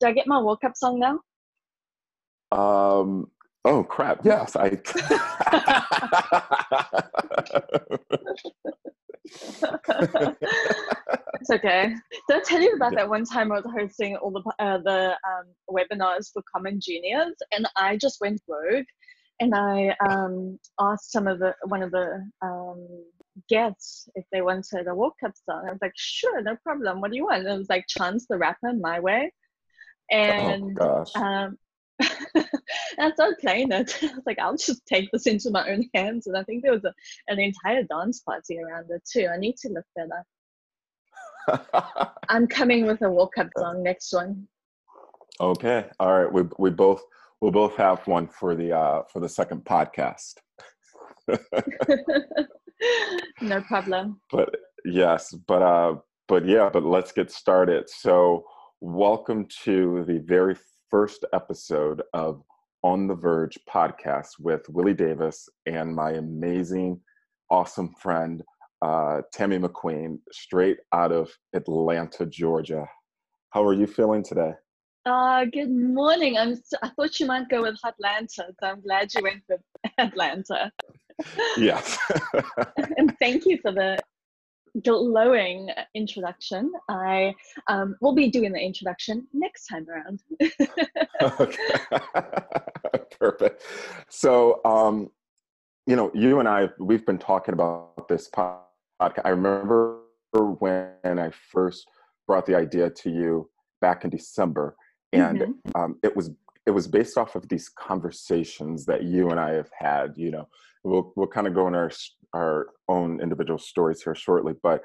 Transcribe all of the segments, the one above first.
Do I get my woke up song now? Um. Oh crap! Yes, I. it's okay. Did I tell you about yeah. that one time I was hosting all the uh, the um, webinars for Common Juniors, and I just went rogue, and I um, asked some of the one of the um, guests if they wanted a woke up song. I was like, sure, no problem. What do you want? And it was like Chance the Rapper, My Way, and oh, um, and I started playing it. I was like, I'll just take this into my own hands. And I think there was a, an entire dance party around it too. I need to look that up. I'm coming with a woke up song next one. Okay. All right. We we both we'll both have one for the uh for the second podcast. no problem. But yes, but uh but yeah, but let's get started. So welcome to the very first episode of On the Verge podcast with Willie Davis and my amazing, awesome friend, uh, Tammy McQueen, straight out of Atlanta, Georgia. How are you feeling today? Uh, good morning. I'm. I thought you might go with Atlanta, so I'm glad you went with Atlanta. yes. and thank you for the glowing introduction. I um, will be doing the introduction next time around. Perfect. So, um, you know, you and I, we've been talking about this podcast. I remember when I first brought the idea to you back in December, and mm-hmm. um, it was it was based off of these conversations that you and I have had. You know, we'll we'll kind of go in our our own individual stories here shortly, but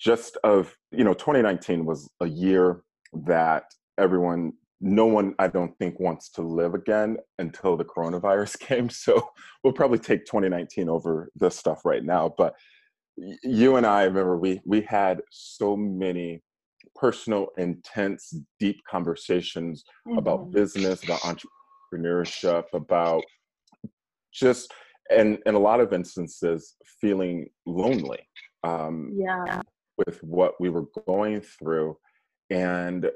just of you know 2019 was a year that everyone no one i don't think wants to live again until the coronavirus came so we'll probably take 2019 over this stuff right now but you and i remember we we had so many personal intense deep conversations mm-hmm. about business about entrepreneurship about just and in a lot of instances feeling lonely um, yeah. with what we were going through. And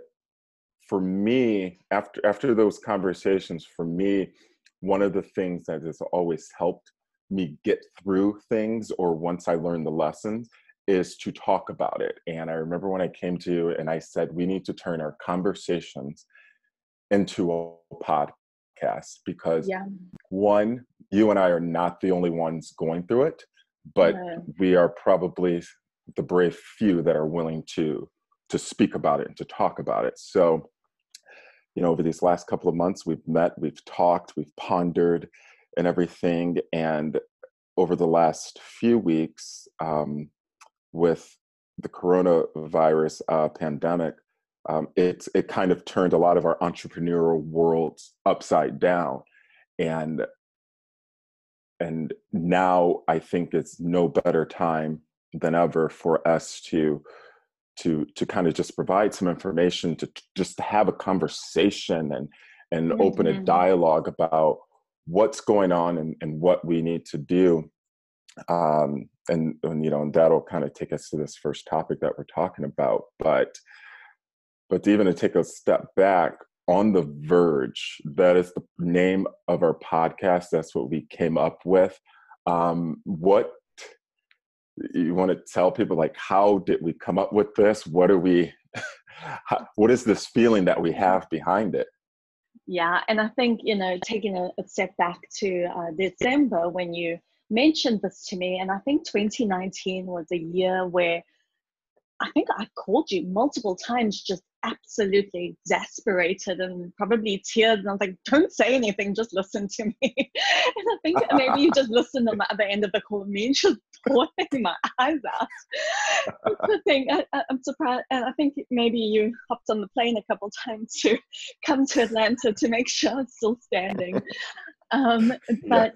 for me after after those conversations for me one of the things that has always helped me get through things or once i learned the lessons is to talk about it. And i remember when i came to you and i said we need to turn our conversations into a podcast because yeah. one you and I are not the only ones going through it, but we are probably the brave few that are willing to to speak about it and to talk about it. So, you know, over these last couple of months, we've met, we've talked, we've pondered, and everything. And over the last few weeks, um, with the coronavirus uh, pandemic, um, it it kind of turned a lot of our entrepreneurial worlds upside down, and and now I think it's no better time than ever for us to to to kind of just provide some information to just have a conversation and and mm-hmm. open a mm-hmm. dialogue about what's going on and, and what we need to do um, and, and you know and that'll kind of take us to this first topic that we're talking about but but to even to take a step back on the verge. That is the name of our podcast. That's what we came up with. Um, what you want to tell people like how did we come up with this? What are we what is this feeling that we have behind it? Yeah and i think you know taking a, a step back to uh, december when you mentioned this to me and i think 2019 was a year where I think I called you multiple times just absolutely exasperated and probably tears. And I was like, don't say anything, just listen to me. and I think maybe you just listened on the other end of the call, me just pouring my eyes out. the thing. I, am surprised. And I think maybe you hopped on the plane a couple times to come to Atlanta to make sure it's still standing. Um, but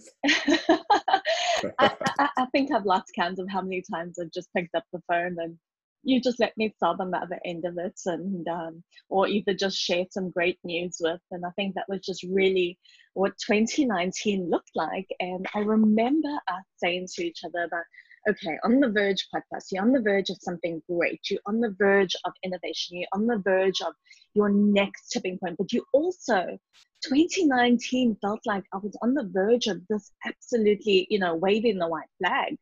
I, I, I think I've lost count of how many times I've just picked up the phone and you just let me sob on the other end of it and um, or either just share some great news with and i think that was just really what 2019 looked like and i remember us saying to each other that okay, on the verge podcast, you're on the verge of something great. You're on the verge of innovation. You're on the verge of your next tipping point. But you also, 2019 felt like I was on the verge of this absolutely, you know, waving the white flag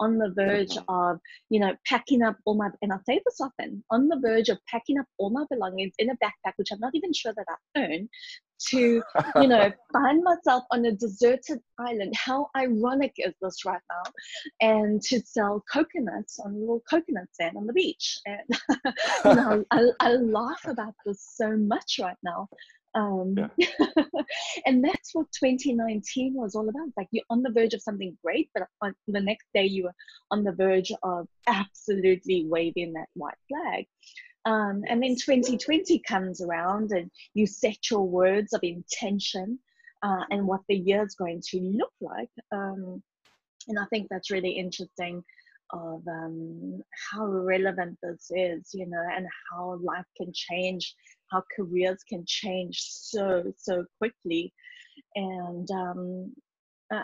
on the verge of, you know, packing up all my, and I say this often, on the verge of packing up all my belongings in a backpack, which I'm not even sure that I own, to, you know, find myself on a deserted island. How ironic is this right now? And to sell coconuts on a little coconut stand on the beach. And, you know, I, I laugh about this so much right now. Um, yeah. and that's what 2019 was all about. Like you're on the verge of something great, but on the next day you were on the verge of absolutely waving that white flag. Um, and then 2020 comes around and you set your words of intention uh, and what the year is going to look like. Um, and I think that's really interesting of um, how relevant this is, you know, and how life can change, how careers can change so, so quickly. And um,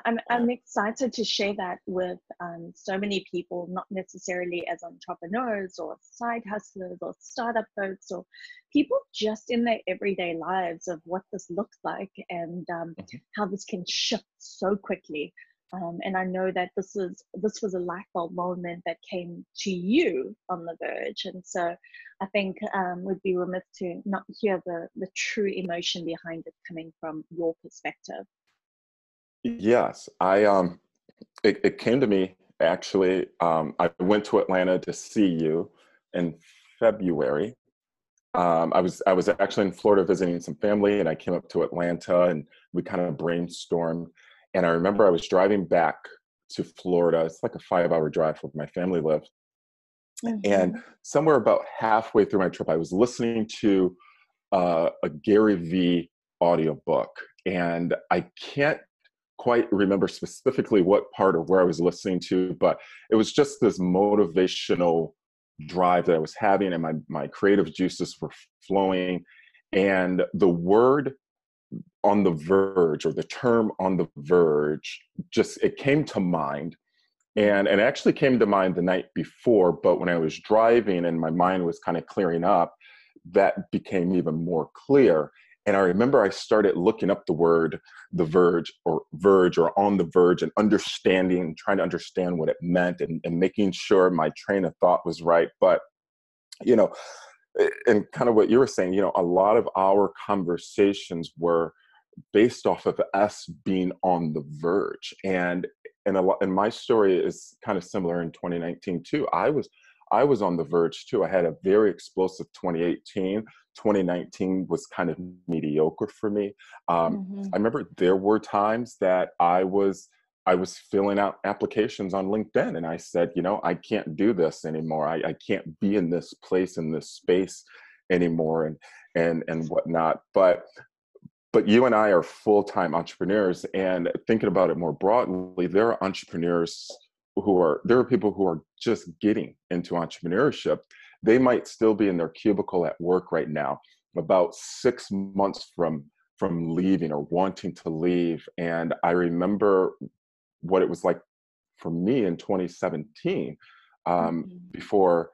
I'm, I'm excited to share that with um, so many people, not necessarily as entrepreneurs or side hustlers or startup folks or people just in their everyday lives of what this looks like and um, mm-hmm. how this can shift so quickly. Um, and I know that this is this was a light bulb moment that came to you on the verge, and so I think um, would be remiss to not hear the the true emotion behind it coming from your perspective. Yes, I um, it, it came to me actually. Um, I went to Atlanta to see you in February. Um, I was I was actually in Florida visiting some family, and I came up to Atlanta, and we kind of brainstormed and I remember I was driving back to Florida. It's like a five hour drive where my family lived. Mm-hmm. And somewhere about halfway through my trip, I was listening to uh, a Gary Vee audiobook. And I can't quite remember specifically what part or where I was listening to, but it was just this motivational drive that I was having, and my, my creative juices were flowing. And the word on the verge or the term on the verge just it came to mind. And and actually came to mind the night before but when i was driving and my mind was kind of clearing up that became even more clear. And i remember i started looking up the word the verge or verge or on the verge and understanding trying to understand what it meant and, and making sure my train of thought was right. But you know and kind of what you were saying you know a lot of our conversations were based off of us being on the verge. And and a lot and my story is kind of similar in 2019 too. I was i was on the verge too. I had a very explosive 2018 2019 was kind of mediocre for me. Um, mm-hmm. i remember there were times that i was i was filling out applications on linkedin and i said you know i can't do this anymore. I, I can't be in this place in this space anymore and and and whatnot. But but you and I are full time entrepreneurs, and thinking about it more broadly, there are entrepreneurs who are there are people who are just getting into entrepreneurship. They might still be in their cubicle at work right now, about six months from from leaving or wanting to leave. And I remember what it was like for me in 2017 um, mm-hmm. before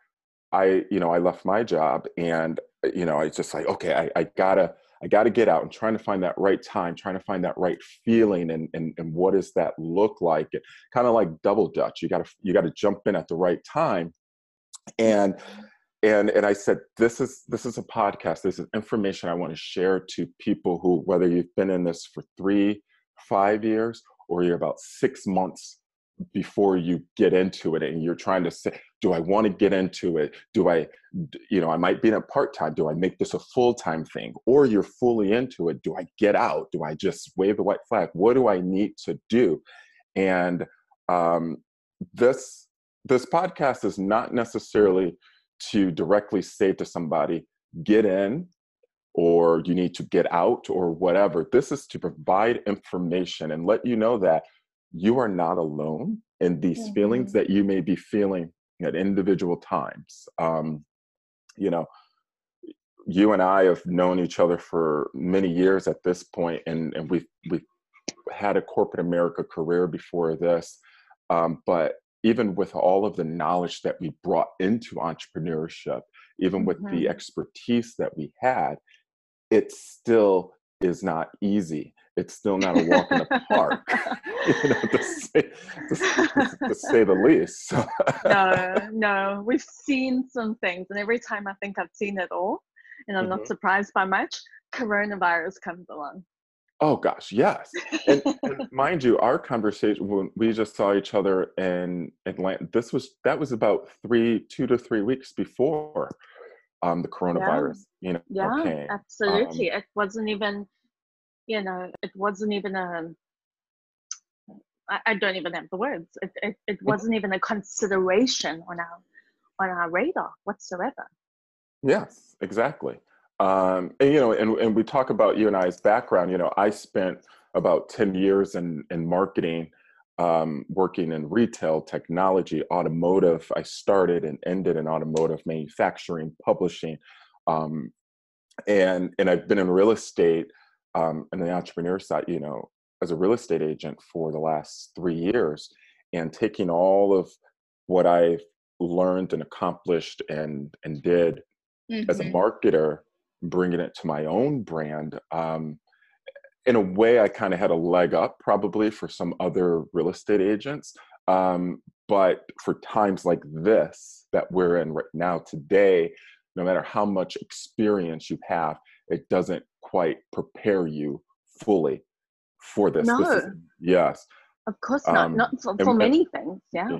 I, you know, I left my job and, you know, I just like, okay, I, I gotta, I got to get out and trying to find that right time, trying to find that right feeling, and and, and what does that look like? It kind of like double dutch. You got to you got to jump in at the right time, and and and I said this is this is a podcast. This is information I want to share to people who whether you've been in this for three, five years, or you're about six months before you get into it and you're trying to say do i want to get into it? Do i you know i might be in a part-time do i make this a full-time thing? Or you're fully into it do i get out? Do i just wave the white flag? What do i need to do? And um, this this podcast is not necessarily to directly say to somebody get in or you need to get out or whatever. This is to provide information and let you know that you are not alone in these mm-hmm. feelings that you may be feeling at individual times. Um, you know, you and I have known each other for many years at this point, and, and we've, we've had a corporate America career before this. Um, but even with all of the knowledge that we brought into entrepreneurship, even with mm-hmm. the expertise that we had, it still is not easy. It's still not a walk in the park, you know, to say, to, to say the least. no, no, we've seen some things, and every time I think I've seen it all, and I'm mm-hmm. not surprised by much, coronavirus comes along. Oh gosh, yes. And, and, mind you, our conversation when we just saw each other in Atlanta, this was that was about three, two to three weeks before um, the coronavirus. Yeah. You know, yeah, okay. absolutely. Um, it wasn't even, you know, it wasn't even a. I, I don't even have the words. It, it it wasn't even a consideration on our on our radar whatsoever. Yes, exactly. Um, and you know, and, and we talk about you and I's background. You know, I spent about 10 years in, in marketing, um, working in retail, technology, automotive. I started and ended in automotive manufacturing, publishing. Um, and, and I've been in real estate um, and the entrepreneur side, you know, as a real estate agent for the last three years and taking all of what I've learned and accomplished and, and did mm-hmm. as a mm-hmm. marketer bringing it to my own brand um, in a way i kind of had a leg up probably for some other real estate agents um, but for times like this that we're in right now today no matter how much experience you have it doesn't quite prepare you fully for this, no. This is, yes of course not um, not for, for and, many things yeah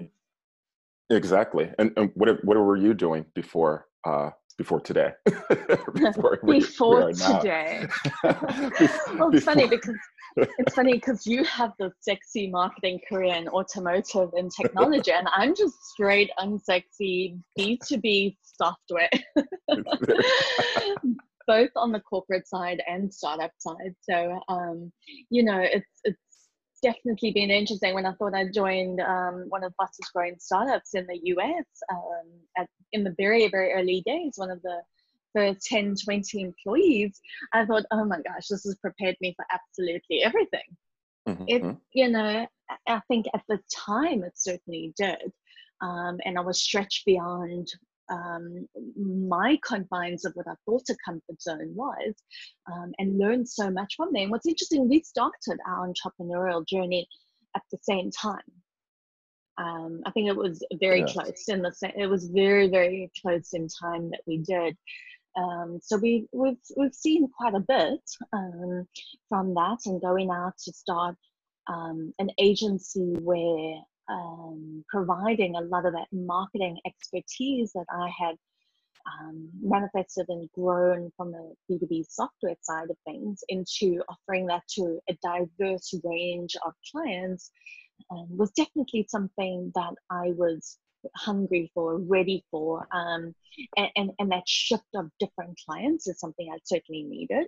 exactly and, and what, what were you doing before uh, before today. before, before today. well, it's funny because it's funny because you have the sexy marketing career in automotive and technology, and I'm just straight unsexy B2B software. Both on the corporate side and startup side. So um, you know, it's it's definitely been interesting when I thought I joined um, one of the fastest growing startups in the US um, at, in the very, very early days, one of the first 10, 20 employees. I thought, oh my gosh, this has prepared me for absolutely everything. Mm-hmm. It, you know, I think at the time it certainly did. Um, and I was stretched beyond um, my confines of what I thought a comfort zone was um, and learned so much from them. What's interesting, we started our entrepreneurial journey at the same time. Um, I think it was very yes. close in the same, it was very very close in time that we did. Um, so we we've we've seen quite a bit um, from that and going out to start um, an agency where um, providing a lot of that marketing expertise that I had um, manifested and grown from the B2B software side of things into offering that to a diverse range of clients um, was definitely something that I was hungry for, ready for. Um, and, and, and, that shift of different clients is something I certainly needed.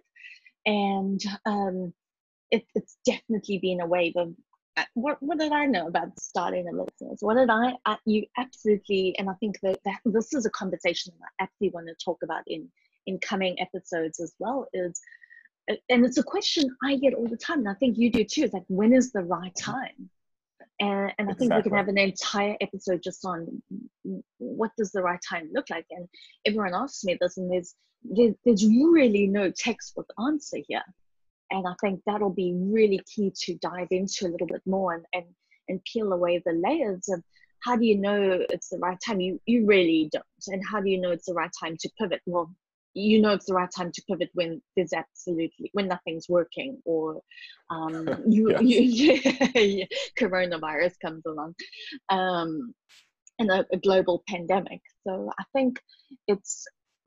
And um, it, it's definitely been a wave of what what did I know about starting a business? What did I, I you absolutely and I think that, that this is a conversation that I actually want to talk about in in coming episodes as well is uh, and it's a question I get all the time and I think you do too is like when is the right mm-hmm. time? And, and I think we can have an entire episode just on what does the right time look like? And everyone asks me this and there's there's, there's really no textbook answer here and I think that'll be really key to dive into a little bit more and, and, and peel away the layers of how do you know it's the right time? You, you really don't. And how do you know it's the right time to pivot? Well, you know it's the right time to pivot when there's absolutely when nothing's working or um, you, you yeah, coronavirus comes along um, and a, a, global pandemic so i think it's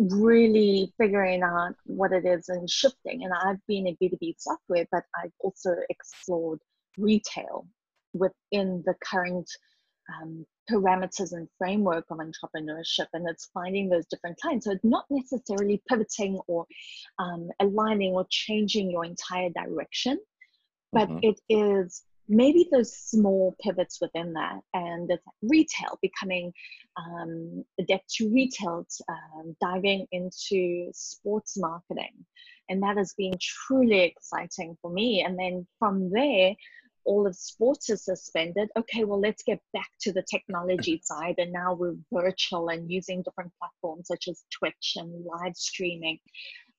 really figuring out what it is and shifting. And I've been in B2B software, but I've also explored retail within the current um, parameters and framework of entrepreneurship. And it's finding those different clients. So it's not necessarily pivoting or um, aligning or changing your entire direction, but mm-hmm. it is maybe those small pivots within that and it's retail becoming um, adept to retail um, diving into sports marketing and that has been truly exciting for me and then from there all of sports is suspended. Okay, well, let's get back to the technology side. And now we're virtual and using different platforms such as Twitch and live streaming.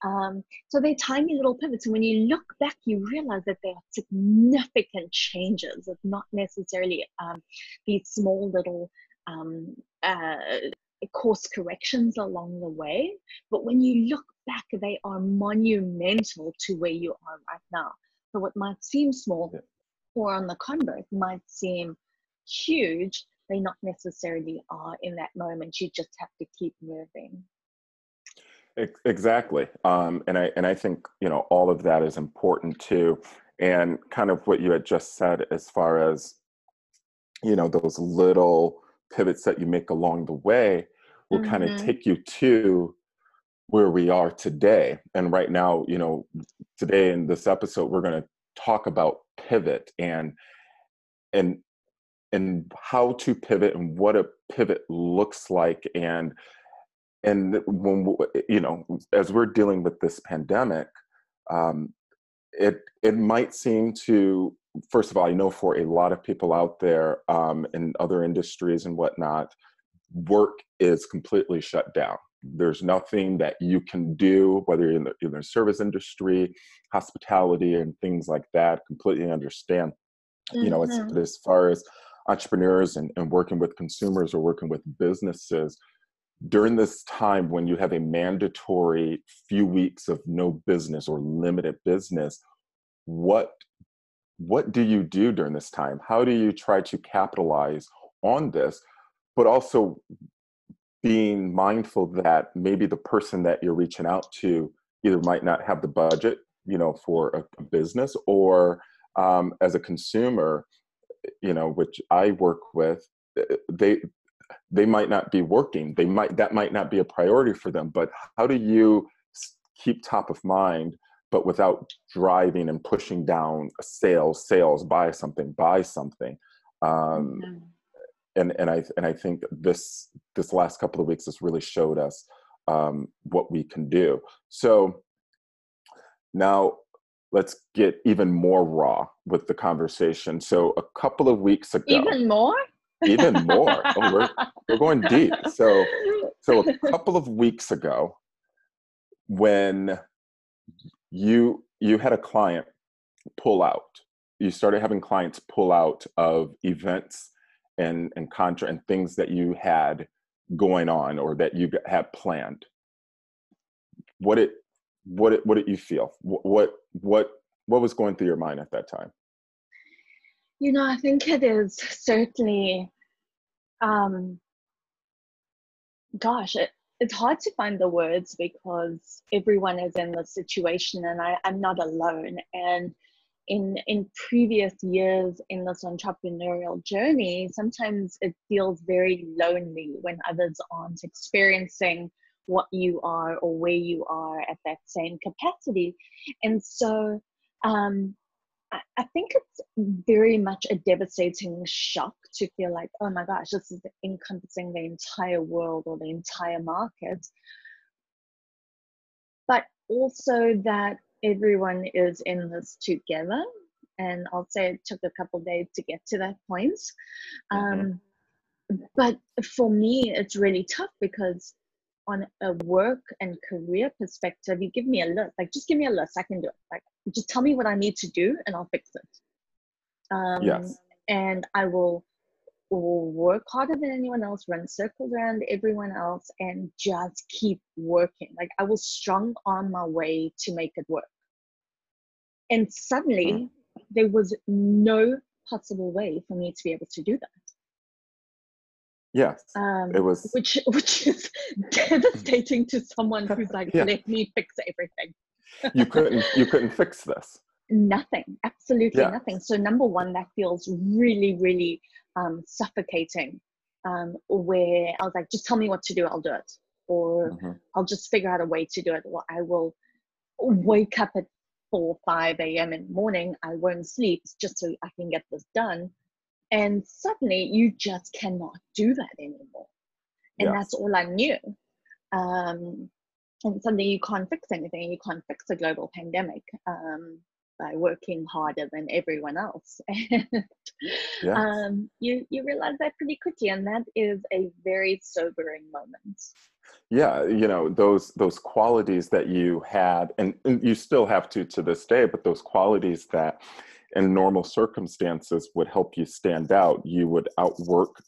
Um, so they're tiny little pivots. And when you look back, you realize that they are significant changes. It's not necessarily um, these small little um, uh, course corrections along the way. But when you look back, they are monumental to where you are right now. So what might seem small yeah. or on the convert might seem huge, they not necessarily are in that moment. You just have to keep moving. Exactly, um, and I and I think you know all of that is important too, and kind of what you had just said as far as you know those little pivots that you make along the way will mm-hmm. kind of take you to where we are today. And right now, you know, today in this episode, we're going to talk about pivot and and and how to pivot and what a pivot looks like and and when you know as we're dealing with this pandemic um, it it might seem to first of all i know for a lot of people out there um, in other industries and whatnot work is completely shut down. There's nothing that you can do, whether you're in the, in the service industry, hospitality, and things like that. Completely understand. Mm-hmm. You know, as, mm-hmm. as far as entrepreneurs and, and working with consumers or working with businesses, during this time when you have a mandatory few weeks of no business or limited business, what what do you do during this time? How do you try to capitalize on this? but also being mindful that maybe the person that you're reaching out to either might not have the budget you know for a, a business or um, as a consumer you know which i work with eh, they they might not be working they might that might not be a priority for them but how do you keep top of mind but without driving and pushing down sales sales buy something buy something um, mm-hmm and and I and I think this this last couple of weeks has really showed us um, what we can do. So now let's get even more raw with the conversation. So a couple of weeks ago, even more, even more. oh, we're we're going deep. So so a couple of weeks ago, when you you had a client pull out, you started having clients pull out of events and and contra and things that you had going on or that you had planned what it what it what did you feel what what what was going through your mind at that time you know i think it is certainly um gosh it, it's hard to find the words because everyone is in the situation and I, i'm not alone. And in in previous years in this entrepreneurial journey sometimes it feels very lonely when others aren't experiencing what you are or where you are at that same capacity. And so um, I, think it's very much a devastating shock to feel like oh my gosh this is encompassing the entire world or the entire market but also that everyone is in this together. And I'll say it took a couple days to get to that point. Mm-hmm. Um, but for me, it's really tough because on a work and career perspective, you give me a list. Like, just give me a list. I can do it. Like, just tell me what I need to do, and I'll fix it. Um, yes. And I will, will work harder than anyone else, run circles around everyone else, and just keep working. Like, I will strong on my way to make it work. And suddenly, mm. there was no possible way for me to be able to do that. Yes, um, it was, which which is devastating to someone who's like, yeah. "Let me fix everything." you couldn't you couldn't fix this. Nothing, absolutely yeah. nothing. So number one, that feels really, really um, suffocating. Um, where I was like, "Just tell me what to do, I'll do it," or mm-hmm. "I'll just figure out a way to do it," or I will wake up at 4 5 a.m in the morning i won't sleep just so i can get this done and suddenly you just cannot do that anymore and yes. that's all i knew um, and suddenly you can't fix anything you can't fix a global pandemic um, by working harder than everyone else. and yes. um, you you realize that pretty quickly, and that is a very sobering moment. Yeah, you know those those qualities that you had, and, and you still have to to this day, but those qualities that in normal circumstances would help you stand out. You would outwork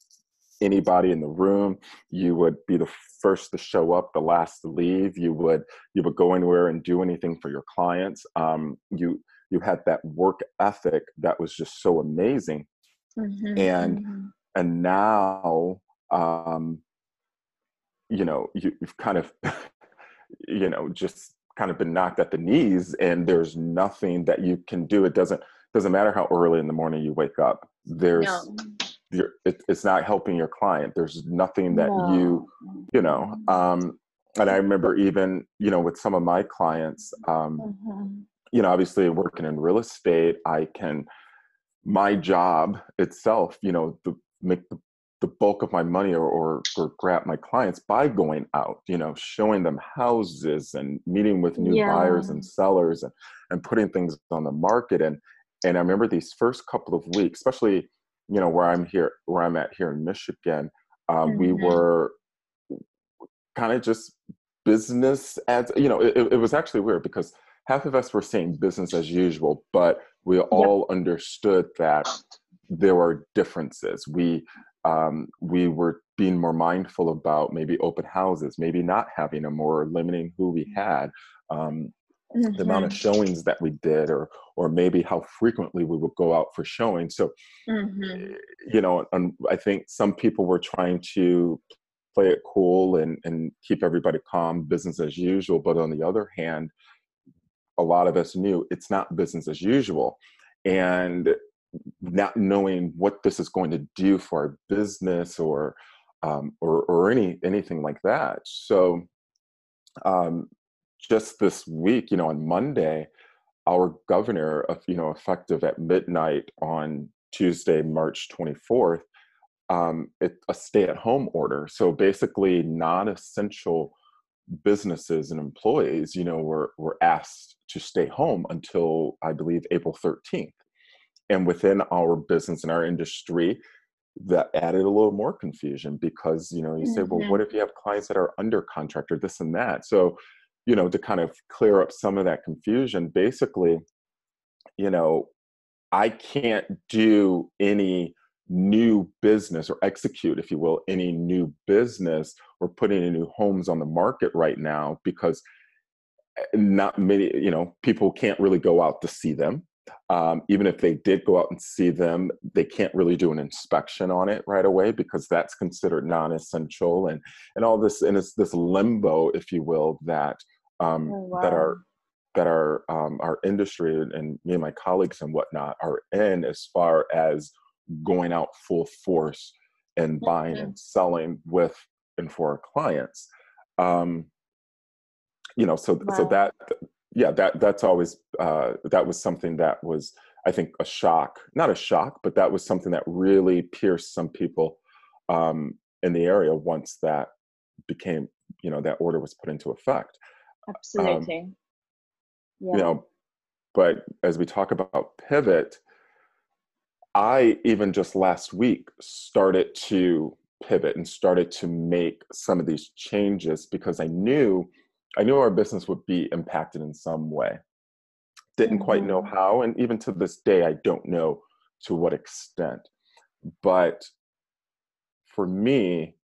anybody in the room you would be the first to show up the last to leave you would you would go anywhere and do anything for your clients um, you you had that work ethic that was just so amazing mm-hmm, and mm-hmm. and now um, you know you, you've kind of you know just kind of been knocked at the knees and there's nothing that you can do it doesn't doesn't matter how early in the morning you wake up there's no it, it's not helping your client there's nothing that no. you you know um and i remember even you know with some of my clients um mm-hmm. you know obviously working in real estate i can my job itself you know to make the, the bulk of my money or, or, or grab my clients by going out you know showing them houses and meeting with new yeah. buyers and sellers and, and putting things on the market and and i remember these first couple of weeks especially you know where i'm here where i'm at here in michigan um, mm-hmm. we were kind of just business as you know it, it, was actually weird because half of us were saying business as usual but we all yep. understood that there were differences we um, we were being more mindful about maybe open houses maybe not having them or limiting who we had um, mm-hmm. the amount of mm-hmm. showings that we did or or maybe how frequently we would go out for showing so mm-hmm. Eh, you know and i think some people were trying to play it cool and and keep everybody calm business as usual but on the other hand a lot of us knew it's not business as usual and not knowing what this is going to do for our business or um, or, or any anything like that so um, just this week, you know, on Monday, our governor, you know, effective at midnight on Tuesday, March 24th, um, it, a stay-at-home order. So basically, non-essential businesses and employees, you know, were were asked to stay home until I believe April 13th. And within our business and our industry, that added a little more confusion because you know you mm-hmm. say, well, what mm-hmm. if you have clients that are under contract or this and that? So you know to kind of clear up some of that confusion basically you know i can't do any new business or execute if you will any new business or put any new homes on the market right now because eh, not many you know people can't really go out to see them. Um, even if they did go out and see them they can't really do an inspection on it right away because that's considered non-essential and and all this and it's this limbo if you will that um, oh, wow. that are that our um, our industry and me and my colleagues and whatnot are in as far as going out full force and buying mm-hmm. and selling with and for our clients um, you know so wow. so that yeah that that's always uh, that was something that was i think a shock not a shock but that was something that really pierced some people um, in the area once that became you know that order was put into effect Absolutely. Um, yeah. You know, but as we talk about pivot, I even just last week started to pivot and started to make some of these changes because I knew I knew our business would be impacted in some way. Didn't mm-hmm. quite know mm-hmm. how, and even to this day, I don't know to what extent. But for me,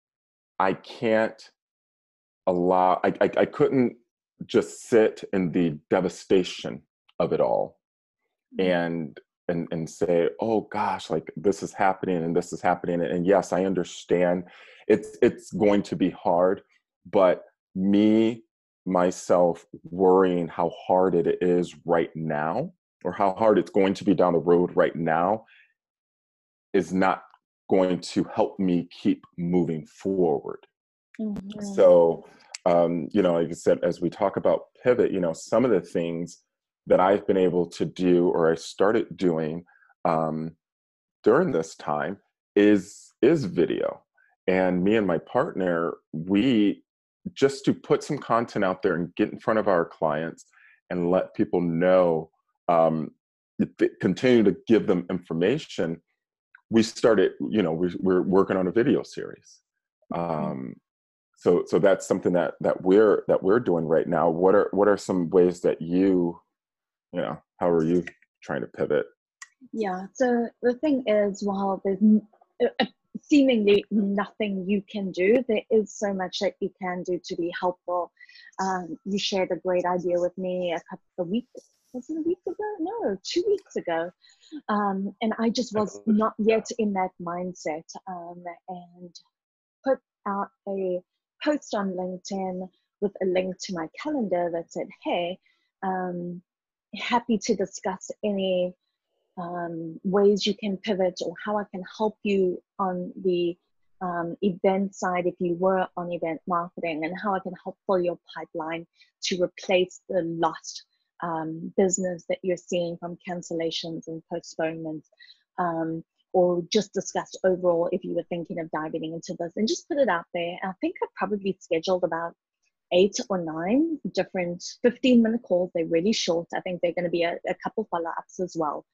I can't allow. I, I, I couldn't just sit in the devastation of it all mm-hmm. and and and say oh gosh like this is happening and this is happening and yes i understand it's it's going to be hard but me myself worrying how hard it is right now or how hard it's going to be down the road right now is not going to help me keep moving forward mm-hmm. so um, you know, like I said, as we talk about pivot, you know, some of the things that I've been able to do or I started doing um, during this time is is video. And me and my partner, we just to put some content out there and get in front of our clients and let people know um, continue to give them information, we started, you know, we, we're working on a video series. Mm-hmm. Um, so, so that's something that that we're that we're doing right now. What are what are some ways that you, you know, how are you trying to pivot? Yeah. So the thing is, while there's uh, seemingly nothing you can do, there is so much that you can do to be helpful. Um, you shared a great idea with me a couple of weeks was it a week ago? No, two weeks ago. Um, and I just was not yet in that mindset um, and put out a post on LinkedIn with a link to my calendar that said, hey, um, happy to discuss any um, ways you can pivot or how I can help you on the um, event side if you were on event marketing and how I can help fill your pipeline to replace the lost um, business that you're seeing from cancellations and postponements, um, or just discuss overall if you were thinking of diving into this and just put it out there. I think I've probably scheduled about eight or nine different 15 minute calls. They're really short. I think they're going to be a, a couple follow ups as well.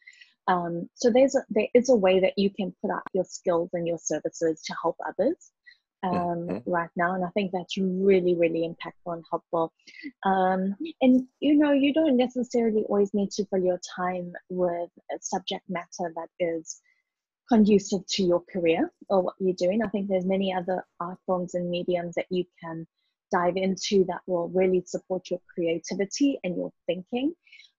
Um, so there's a, there is a way that you can put out your skills and your services to help others um, mm-hmm. right now. And I think that's really, really impactful and helpful. Um, and you know, you don't necessarily always need to fill your time with a subject matter that is conducive to your career or what you're doing. I think there's many other art forms and mediums that you can dive into that will really support your creativity and your thinking.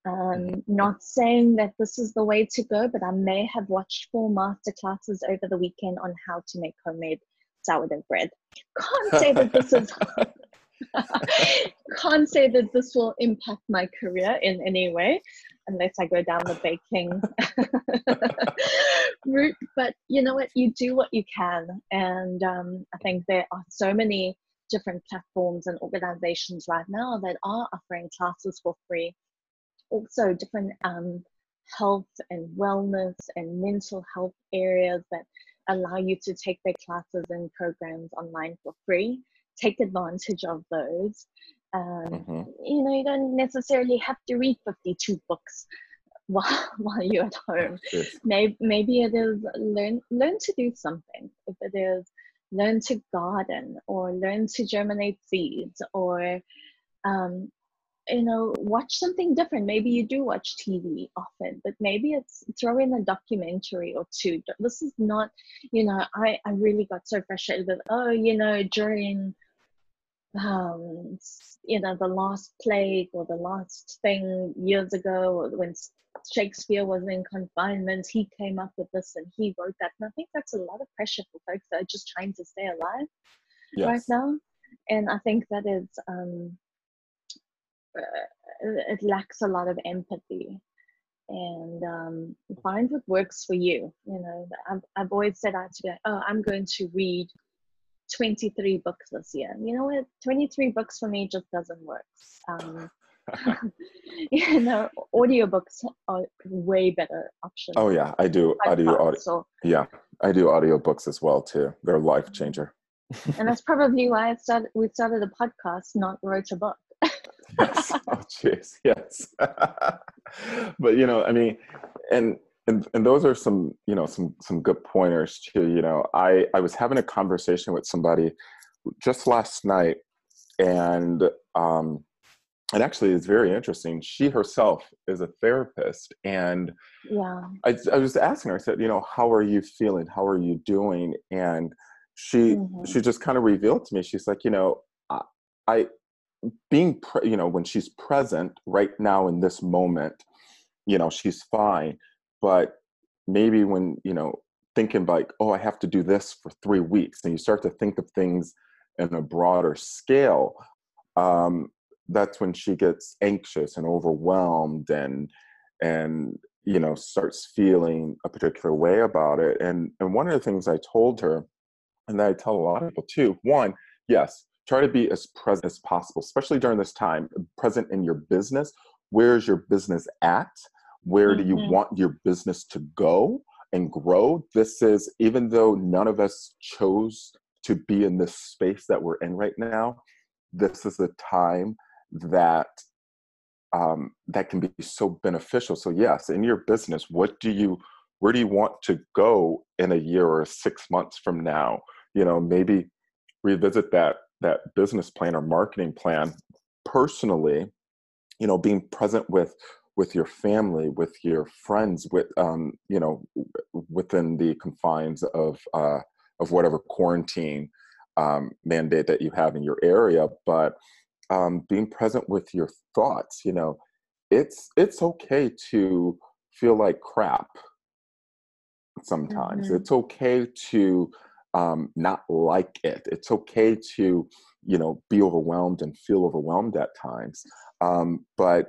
Um, mm-hmm. not saying that this is the way to go, but I may have watched four master classes over the weekend on how to make homemade sourdough bread. Can't say that this is can't say that this will impact my career in any way unless I go down the baking route. But you know what? You do what you can. And um, I think there are so many different platforms and organizations right now that are offering classes for free. Also, different um, health and wellness and mental health areas that allow you to take their classes and programs online for free. Take advantage of those. Um, mm-hmm. You know, you don't necessarily have to read 52 books while, while you're at home. Maybe, maybe it is learn, learn to do something. If it is learn to garden or learn to germinate seeds or um, you know watch something different maybe you do watch tv often but maybe it's throw in a documentary or two this is not you know i i really got so frustrated with oh you know during um you know the last plague or the last thing years ago when shakespeare was in confinement he came up with this and he wrote that and i think that's a lot of pressure for folks that are just trying to stay alive yes. right now and i think that is um uh, it lacks a lot of empathy and um, find what works for you. You know, I've, I've always said out to be like, oh, I'm going to read 23 books this year. You know what? 23 books for me just doesn't work. Um, you know, audiobooks are way better option. Oh yeah, I do audio audio. So, yeah, I do audiobooks as well too. They're life changer. and that's probably why I started. We started a podcast, not wrote a book yes. Oh, jeez. Yes. but you know, I mean, and and and those are some you know some some good pointers too. You know, I I was having a conversation with somebody just last night, and um, and actually it's very interesting. She herself is a therapist, and yeah, I I was asking her. I said, you know, how are you feeling? How are you doing? And she mm-hmm. she just kind of revealed to me. She's like, you know, I being pre- you know when she's present right now in this moment you know she's fine but maybe when you know thinking like oh i have to do this for three weeks and you start to think of things in a broader scale um, that's when she gets anxious and overwhelmed and and you know starts feeling a particular way about it and and one of the things i told her and that i tell a lot of people too one yes try to be as present as possible, especially during this time, present in your business. Where is your business at? Where mm-hmm. do you mm-hmm. want your business to go and grow? This is, even though none of us chose to be in this space that we're in right now, this is a time that um, that can be so beneficial. So yes, in your business, what do you where do you want to go in a year or six months from now? You know, maybe revisit that that business plan or marketing plan personally. You know, being present with with your family, with your friends, with um, you know, within the confines of uh, of whatever quarantine um, mandate that you have in your area, but um, being present with your thoughts. You know, it's it's okay to feel like crap sometimes. Mm-hmm. It's okay to um, not like it. It's okay to you know be overwhelmed and feel overwhelmed at times, um, but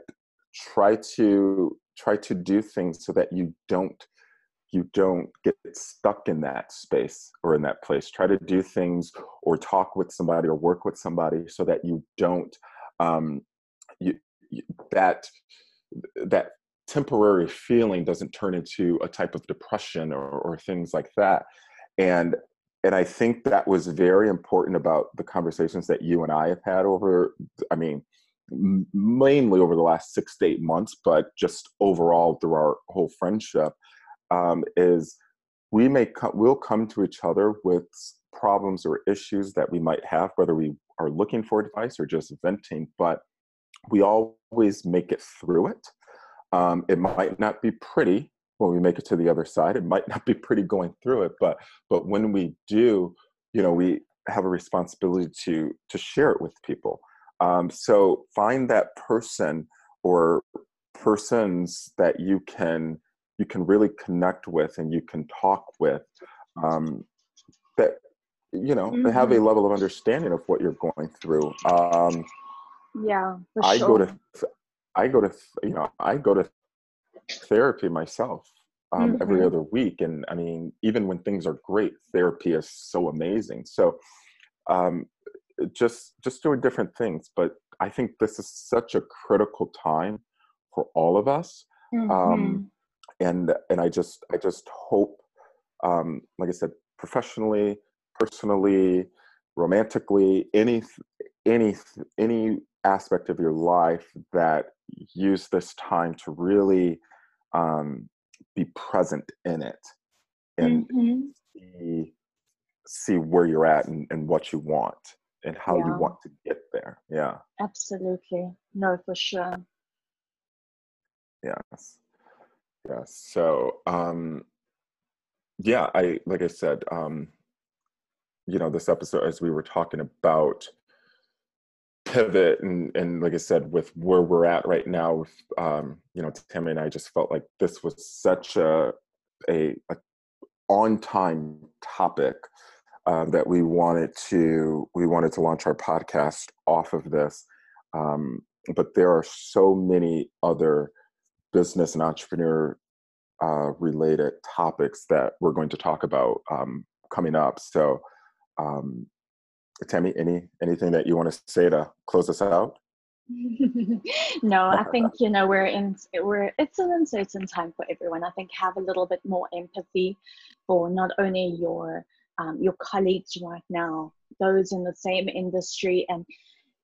try to try to do things so that you don't you don't get stuck in that space or in that place. Try to do things or talk with somebody or work with somebody so that you don't um, you, that that temporary feeling doesn't turn into a type of depression or, or things like that. And and i think that was very important about the conversations that you and i have had over i mean mainly over the last six to eight months but just overall through our whole friendship um, is we may co- we'll come to each other with problems or issues that we might have, whether we are looking for advice or just venting, but we always make it through it. Um, it might not be pretty when we make it to the other side. It might not be pretty going through it, but but when we do, you know, we have a responsibility to to share it with people. Um, so find that person or persons that you can you can really connect with and you can talk with um, that you know mm-hmm. have a mm-hmm. level of understanding of what you're going through um, yeah i sure. go to i go to you know i go to therapy myself um, mm-hmm. every other week and i mean even when things are great therapy is so amazing so um, just just doing different things but i think this is such a critical time for all of us um, mm-hmm and and I just I just hope, um, like I said, professionally, personally, romantically, any any any aspect of your life that use this time to really um, be present in it and mm-hmm. see, see where you're at and, and what you want and how yeah. you want to get there. Yeah. Absolutely. No, for sure. Yes Yes. so um yeah i like i said um you know this episode as we were talking about pivot and and like i said with where we're at right now with um you know tammy and i just felt like this was such a a, a on time topic um, that we wanted to we wanted to launch our podcast off of this um, but there are so many other business and entrepreneur uh, related topics that we're going to talk about um, coming up. So, um, Tammy, any anything that you want to say to close us out? no, I think you know we're in we're it's an uncertain time for everyone. I think have a little bit more empathy for not only your um, your colleagues right now, those in the same industry, and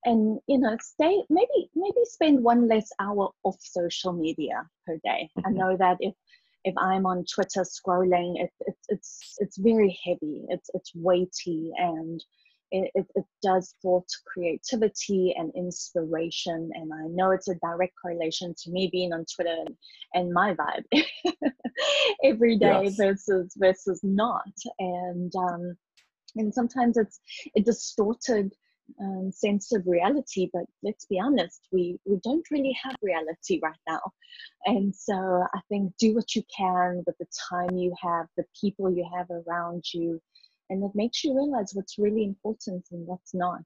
and you know stay maybe maybe spend one less hour off social media per day mm-hmm. i know that if if i'm on twitter scrolling it, it it's it's very heavy it's it's weighty and it, it, it does thwart creativity and inspiration. And i know it's a direct correlation to me being on twitter and, and my vibe every day yes. versus versus not. And um and sometimes it's a distorted um, sense of reality but let's be honest we we don't really have reality right now. And so i think do what you can with the time you have the people you have around you and it makes you realize what's really important and what's not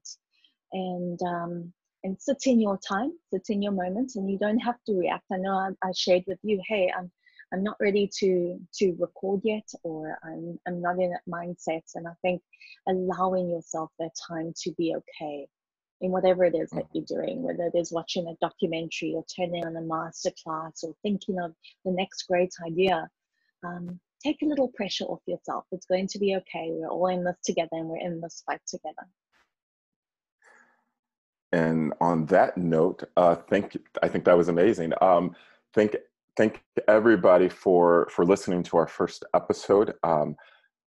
and um, and sit in your time sit in your moments and you don't have to react i know i, I shared with you hey i'm I'm not ready to to record yet, or I'm I'm not in that mindset. And I think allowing yourself that time to be okay in whatever it is that mm. you're doing, whether it is watching a documentary or turning on a master class or thinking of the next great idea, um, take a little pressure off yourself. It's going to be okay. We're all in this together and we're in this fight together. and on that note, uh, thank I think that was amazing. Um, thank thank everybody for for listening to our first episode. Um,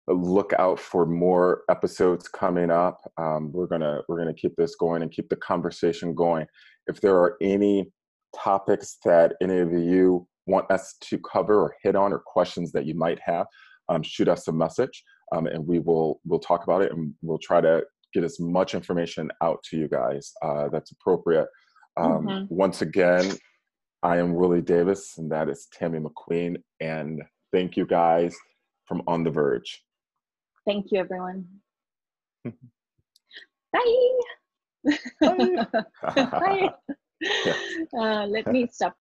look out for more episodes coming up. Um, we're gonna we're gonna keep this going and keep the conversation going. If there are any topics that any of you want us to cover or hit on, or questions that you might have, um, shoot us a message, um, and we will we'll talk about it, and we'll try to get as much information out to you guys uh, that's appropriate. Um, mm-hmm. Once again, I am Willie Davis, and that is Tammy McQueen. And thank you guys from On the Verge. Thank you, everyone. Bye. Bye. Bye. Uh, let me stop